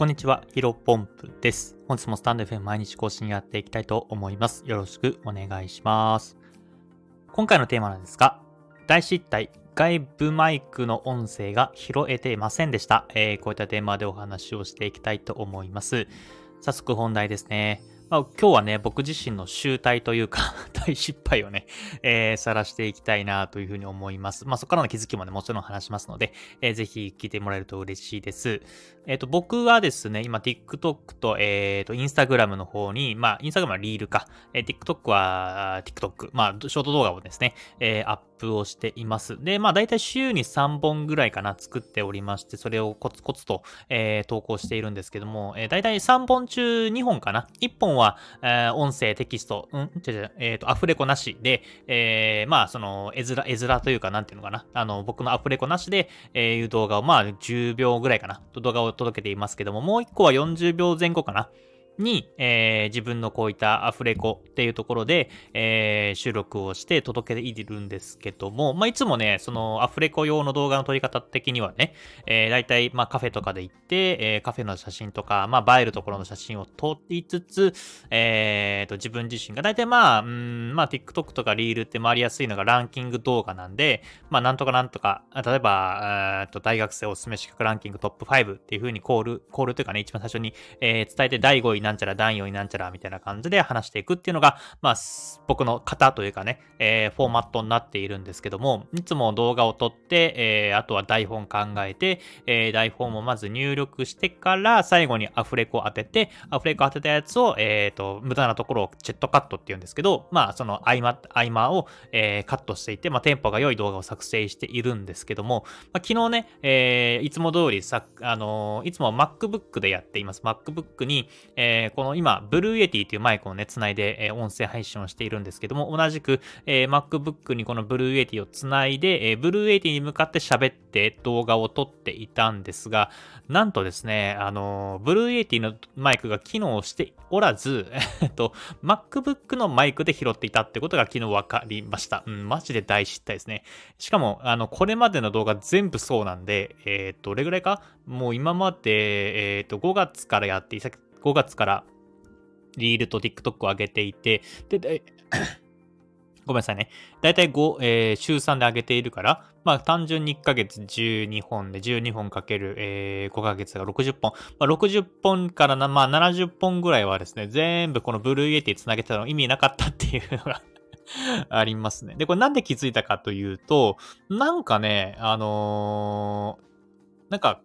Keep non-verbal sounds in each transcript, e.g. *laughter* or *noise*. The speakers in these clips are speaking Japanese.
こんにちは、ヒロポンプです。本日もスタンド FM 毎日更新やっていきたいと思います。よろしくお願いします。今回のテーマなんですが、大失態、外部マイクの音声が拾えていませんでした。えー、こういったテーマでお話をしていきたいと思います。早速本題ですね。まあ、今日はね、僕自身の集大というか *laughs* 大失敗をね、えー、晒していきたいなというふうに思います。まあ、そこからの気づきもね、もちろん話しますので、えー、ぜひ聞いてもらえると嬉しいです。えっ、ー、と、僕はですね、今 TikTok と、えっ、ー、と、Instagram の方に、まあ、Instagram はリールか、えー、TikTok は TikTok、まあ、ショート動画をですね、えー、アップをしています。で、まあ、だいたい週に3本ぐらいかな、作っておりまして、それをコツコツと、えー、投稿しているんですけども、えー、だいたい3本中2本かな。1本は、えー、音声、テキスト、うん、違う違う、えっ、ー、と、アフレコなしで、えー、まあ、その、絵面、絵面というか、なんていうのかな。あの、僕のアフレコなしで、えー、いう動画を、まあ、10秒ぐらいかな。動画を届けていますけども、もう1個は40秒前後かな。に、えー、自分のこういったアフレコっていうところで、えー、収録をして届けているんですけども、まあ、いつもね、そのアフレコ用の動画の撮り方的にはね、えー、大体、まあ、カフェとかで行って、えー、カフェの写真とか、まあ、映えるところの写真を撮りつつ、えー、と、自分自身が大体まあ、うん、まあ、TikTok とかリールって回りやすいのがランキング動画なんで、まあ、なんとかなんとか、例えば、えー、と、大学生おすすめ資格ランキングトップ5っていう風にコール、コールというかね、一番最初に、えー、伝えて第5位なんちゃら、第4位なんちゃらみたいな感じで話していくっていうのが、まあ、僕の型というかね、えー、フォーマットになっているんですけども、いつも動画を撮って、えー、あとは台本考えて、えー、台本もまず入力してから、最後にアフレコを当てて、アフレコ当てたやつを、えっ、と、無駄なところをチェットカットって言うんですけど、まあ、その合間、合間を、え、カットしていて、まあ、テンポが良い動画を作成しているんですけども、まあ、昨日ね、え、いつも通りさ、あの、いつも MacBook でやっています。MacBook に、えー、この今、ブルーエティというマイクをね、つないで、えー、音声配信をしているんですけども、同じく、えー、MacBook にこのブルーエティをつないで、えー、ブルーエティに向かって喋って動画を撮っていたんですが、なんとですね、あの、ブルーエティのマイクが機能しておらず、*laughs* えっと、MacBook のマイクで拾っていたってことが昨日分かりました。うん、マジで大失態ですね。しかも、あの、これまでの動画全部そうなんで、えっ、と、どれぐらいか？もう今まで、えっ、と、5月からやって、5月からリールと TikTok を上げていて、で、*coughs* ごめんなさいね。だいたい5、えー、週3で上げているから、まあ単純に1ヶ月12本で12本かける、えー、5ヶ月が60本。まあ、60本からな、まあ70本ぐらいはですね、全部この Blue Yeti 繋げてたの意味なかったっていうのが *laughs* ありますね。で、これなんで気づいたかというと、なんかね、あのー、なんか、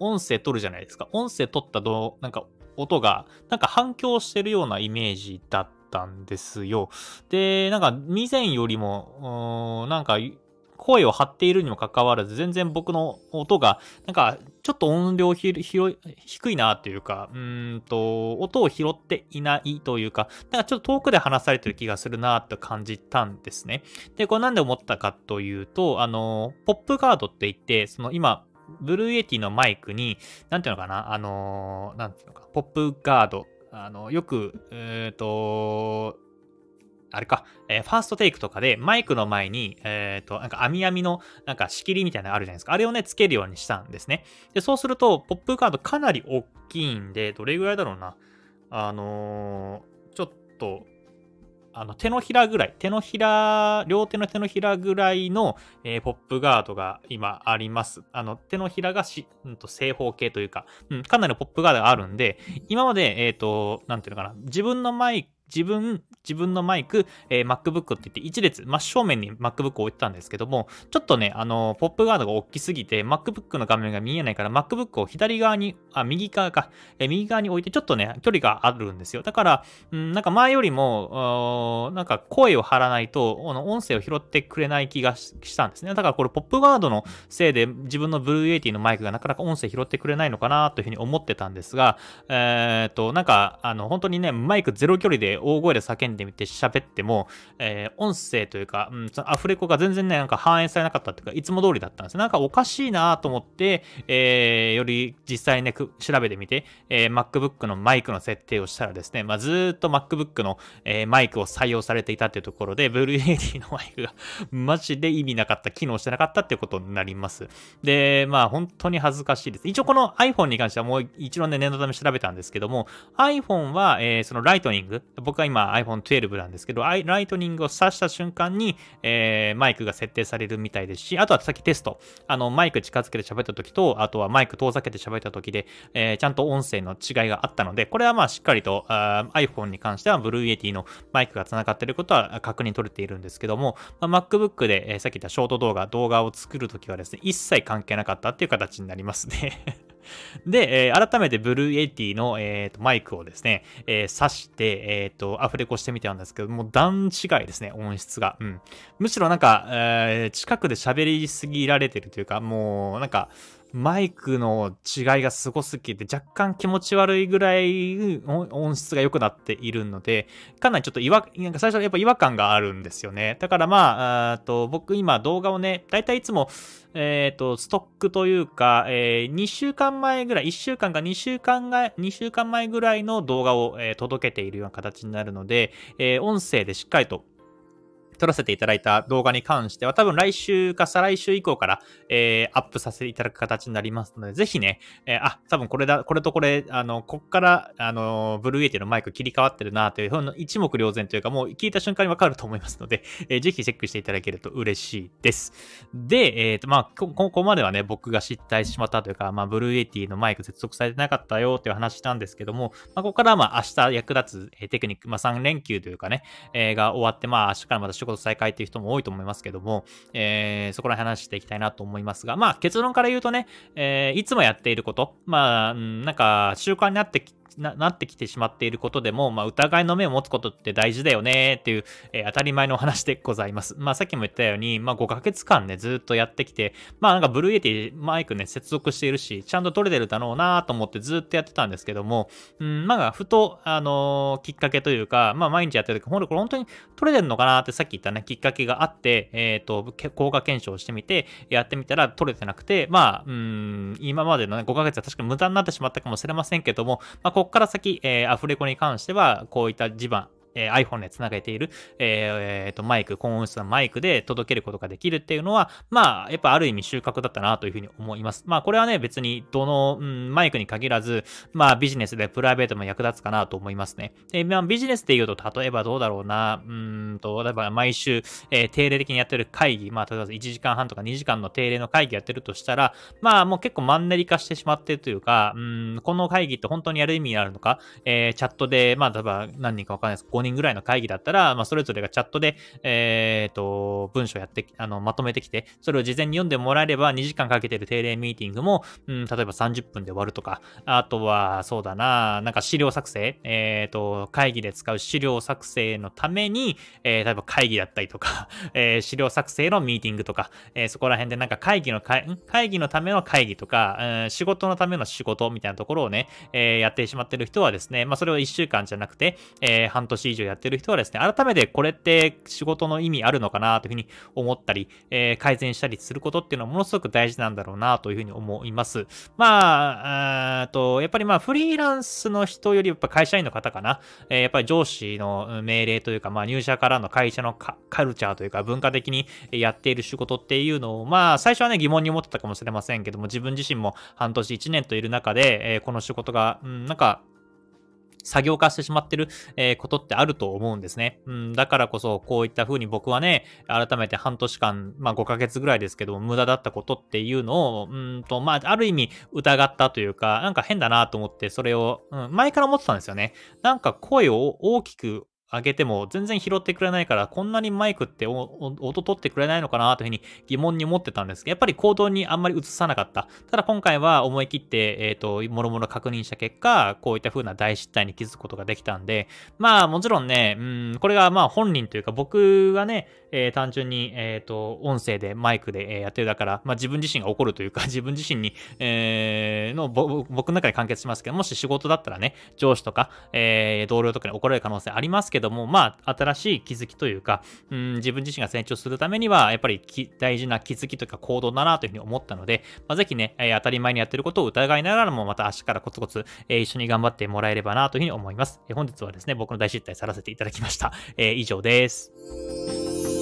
音声取るじゃないですか。音声取ったどなんか音が、なんか反響してるようなイメージだったんですよ。で、なんか以前よりも、なんか声を張っているにもかかわらず、全然僕の音が、なんか、ちょっと音量ひ低いなっていうか、うんと、音を拾っていないというか、なんかちょっと遠くで話されてる気がするなって感じたんですね。で、これなんで思ったかというと、あの、ポップガードって言って、その今、ブルーエティのマイクに、なんていうのかな、あのー、なんていうのか、ポップガード、あの、よく、えっ、ー、と、あれか、えー、ファーストテイクとかでマイクの前に、えっ、ー、と、なんか網網のなんか仕切りみたいなのあるじゃないですか。あれをね、つけるようにしたんですね。で、そうすると、ポップガードかなり大きいんで、どれぐらいだろうな。あのー、ちょっと、あの手のひらぐらい、手のひら、両手の手のひらぐらいの、えー、ポップガードが今あります。あの手のひらがし、うん、と正方形というか、うん、かなりポップガードがあるんで、今まで、えっ、ー、と、なんていうのかな、自分のマイク、自分、自分のマイク、えー、MacBook って言って一列、真正面に MacBook を置いてたんですけども、ちょっとね、あの、ポップガードが大きすぎて、MacBook の画面が見えないから、MacBook を左側に、あ、右側か、えー、右側に置いて、ちょっとね、距離があるんですよ。だから、うん、なんか前よりも、なんか声を張らないと、の音声を拾ってくれない気がしたんですね。だからこれ、ポップガードのせいで、自分の Blue80 のマイクがなかなか音声拾ってくれないのかなというふうに思ってたんですが、えー、っと、なんか、あの、本当にね、マイクゼロ距離で大声で叫んでみて喋っても、えー、音声というか、うん、そのアフレコが全然ね、なんか反映されなかったっていうか、いつも通りだったんですなんかおかしいなと思って、えー、より実際ね、調べてみて、えー、MacBook のマイクの設定をしたらですね、まあ、ずっと MacBook の、えー、マイクを採用されていたっていうところで、 Blue Yeti のマイクが *laughs* マジで意味なかった、機能してなかったっていうことになります。で、まあ本当に恥ずかしいです。一応この iPhone に関してはもう一度ね、念のため調べたんですけども、iPhone は、えー、そのライトニング、僕は今 iPhone 12なんですけど、ライトニングを挿した瞬間に、えー、マイクが設定されるみたいですし、あとはさっきテスト、あの、マイク近づけて喋った時と、あとはマイク遠ざけて喋った時で、えー、ちゃんと音声の違いがあったので、これはまあしっかりとあ iPhone に関しては Blue Yeti のマイクが繋がっていることは確認取れているんですけども、まあ、MacBook で、えー、さっき言ったショート動画、動画を作るときはですね、一切関係なかったっていう形になりますね。で、えー、改めてブルーエイティの、えーと、マイクをですね、えー、挿して、えっ、ー、と、アフレコしてみたんですけど、もう段違いですね、音質が。うん。むしろなんか、えー、近くで喋りすぎられてるというか、もう、なんか、マイクの違いがすごすぎて若干気持ち悪いぐらい音質が良くなっているので、かなりちょっと違和、なんか最初やっぱ違和感があるんですよね。だからまあ、と僕今動画をね、だいたいいつも、えっ、ー、と、ストックというか、えー、2週間前ぐらい、1週間か2週間が、2週間前ぐらいの動画を、えー、届けているような形になるので、え音声でしっかりと撮らせていただいた動画に関しては、多分来週か再来週以降から、えー、アップさせていただく形になりますので、ぜひね、えー、あ、多分これだ、これとこれ、あの、こっから、あの、ブルーエイティのマイク切り替わってるなというふうな一目瞭然というか、もう聞いた瞬間にわかると思いますので、えー、ぜひチェックしていただけると嬉しいです。で、えっ、ー、と、まあこ、こまではね、僕が失態しまったというか、まあ、ブルーエイティのマイク接続されてなかったよっていう話したんですけども、まあ、ここからはまあ、明日役立つ、えテクニック、まあ、3連休というかね、えー、が終わって、まあ、明日からまた仕事再開っていう人も多いと思いますけども、えー、そこら辺話していきたいなと思いますが、まあ結論から言うとね、えー、いつもやっていること、まあ、なんか習慣になってきななってきてしまっていることでも、まあ、疑いの目を持つことって大事だよねっていう、えー、当たり前の話でございます。まあ、さっきも言ったように、まあ、5ヶ月間ね、ずっとやってきて、まあ、なんかブルーエティマイクね、接続しているし、ちゃんと撮れてるだろうなと思ってずっとやってたんですけども、うん、まあ、ふと、あのー、きっかけというか、まあ、毎日やってる時、ほんこれ本当に撮れてるのかなってさっき言ったね、きっかけがあって、えっ、ー、と、効果検証してみて、やってみたら撮れてなくて、まあ、うん、今までのね、5ヶ月は確かに無駄になってしまったかもしれませんけども、まあ、こっから先、えーアフレコに関しては、こういった地盤、えー、iPhone で繋げている、えー、えー、とマイク、高音質のマイクで届けることができるっていうのは、まあ、やっぱある意味収穫だったなというふうに思います。まあ、これはね、別にどの、うん、マイクに限らず、まあ、ビジネスでプライベートも役立つかなと思いますね。で、まあ、ビジネスで言うと、例えばどうだろうな、うんと、例えば毎週、えー、定例的にやってる会議、まあ、例えば1時間半とか2時間の定例の会議やってるとしたら、まあ、もう結構マンネリ化してしまってるというか、うん、この会議って本当にやる意味があるのか、えー、チャットで、まあ、例えば何人かわかんないです。5人ぐらいの会議だったら、まあ、それぞれがチャットで、えっ、ー、と、文章やって、あの、まとめてきて、それを事前に読んでもらえれば、2時間かけてる定例ミーティングも、うん、例えば30分で終わるとか、あとは、そうだな、なんか資料作成、えっ、ー、と、会議で使う資料作成のために、えー、例えば会議だったりとか、*laughs* えー、資料作成のミーティングとか、えー、そこら辺でなんか会議の会、会議のための会議とか、えー、仕事のための仕事みたいなところをね、えー、やってしまってる人はですね、まあ、それを1週間じゃなくて、えー、半年以上やってる人はですね、改めてこれって仕事の意味あるのかなというふうに思ったり、えー、改善したりすることっていうのはものすごく大事なんだろうなというふうに思います。まあ、とやっぱりまあフリーランスの人よりやっぱ会社員の方かな、えー、やっぱり上司の命令というか、まあ入社からの会社のカルチャーというか文化的にやっている仕事っていうのを、まあ最初はね疑問に思ってたかもしれませんけども、自分自身も半年1年といる中で、えー、この仕事が、うん、なんか作業化してしまってる、えー、ことってあると思うんですね。うん、だからこそ、こういった風に僕はね、改めて半年間、まあ5ヶ月ぐらいですけども、無駄だったことっていうのを、うんと、まあ、ある意味疑ったというか、なんか変だなと思って、それを、うん、前から思ってたんですよね。なんか声を大きく上げても全然拾ってくれないから、こんなにマイクって音取ってくれないのかなというふうに疑問に思ってたんですけど、やっぱり行動にあんまり移さなかった。ただ今回は思い切って、えっ、ー、と、もろもろ確認した結果、こういった風な大失態に気づくことができたんで、まあもちろんね、うん、これがまあ本人というか僕がね、えー、単純に、えっ、ー、と、音声でマイクで、えやってるだから、まあ自分自身が怒るというか、*laughs* 自分自身に、えの、僕の中で完結しますけど、もし仕事だったらね、上司とか、え同僚とかに怒られる可能性ありますけどけども、まあ新しい気づきというか、うん、自分自身が成長するためには、やっぱり大事な気づきというか行動だなというふうに思ったので、まあ、ぜひね、え当たり前にやってることを疑いながらも、また明日からコツコツ、え一緒に頑張ってもらえればなというふうに思います。え本日はですね、僕の大失態さらせていただきました。え以上です。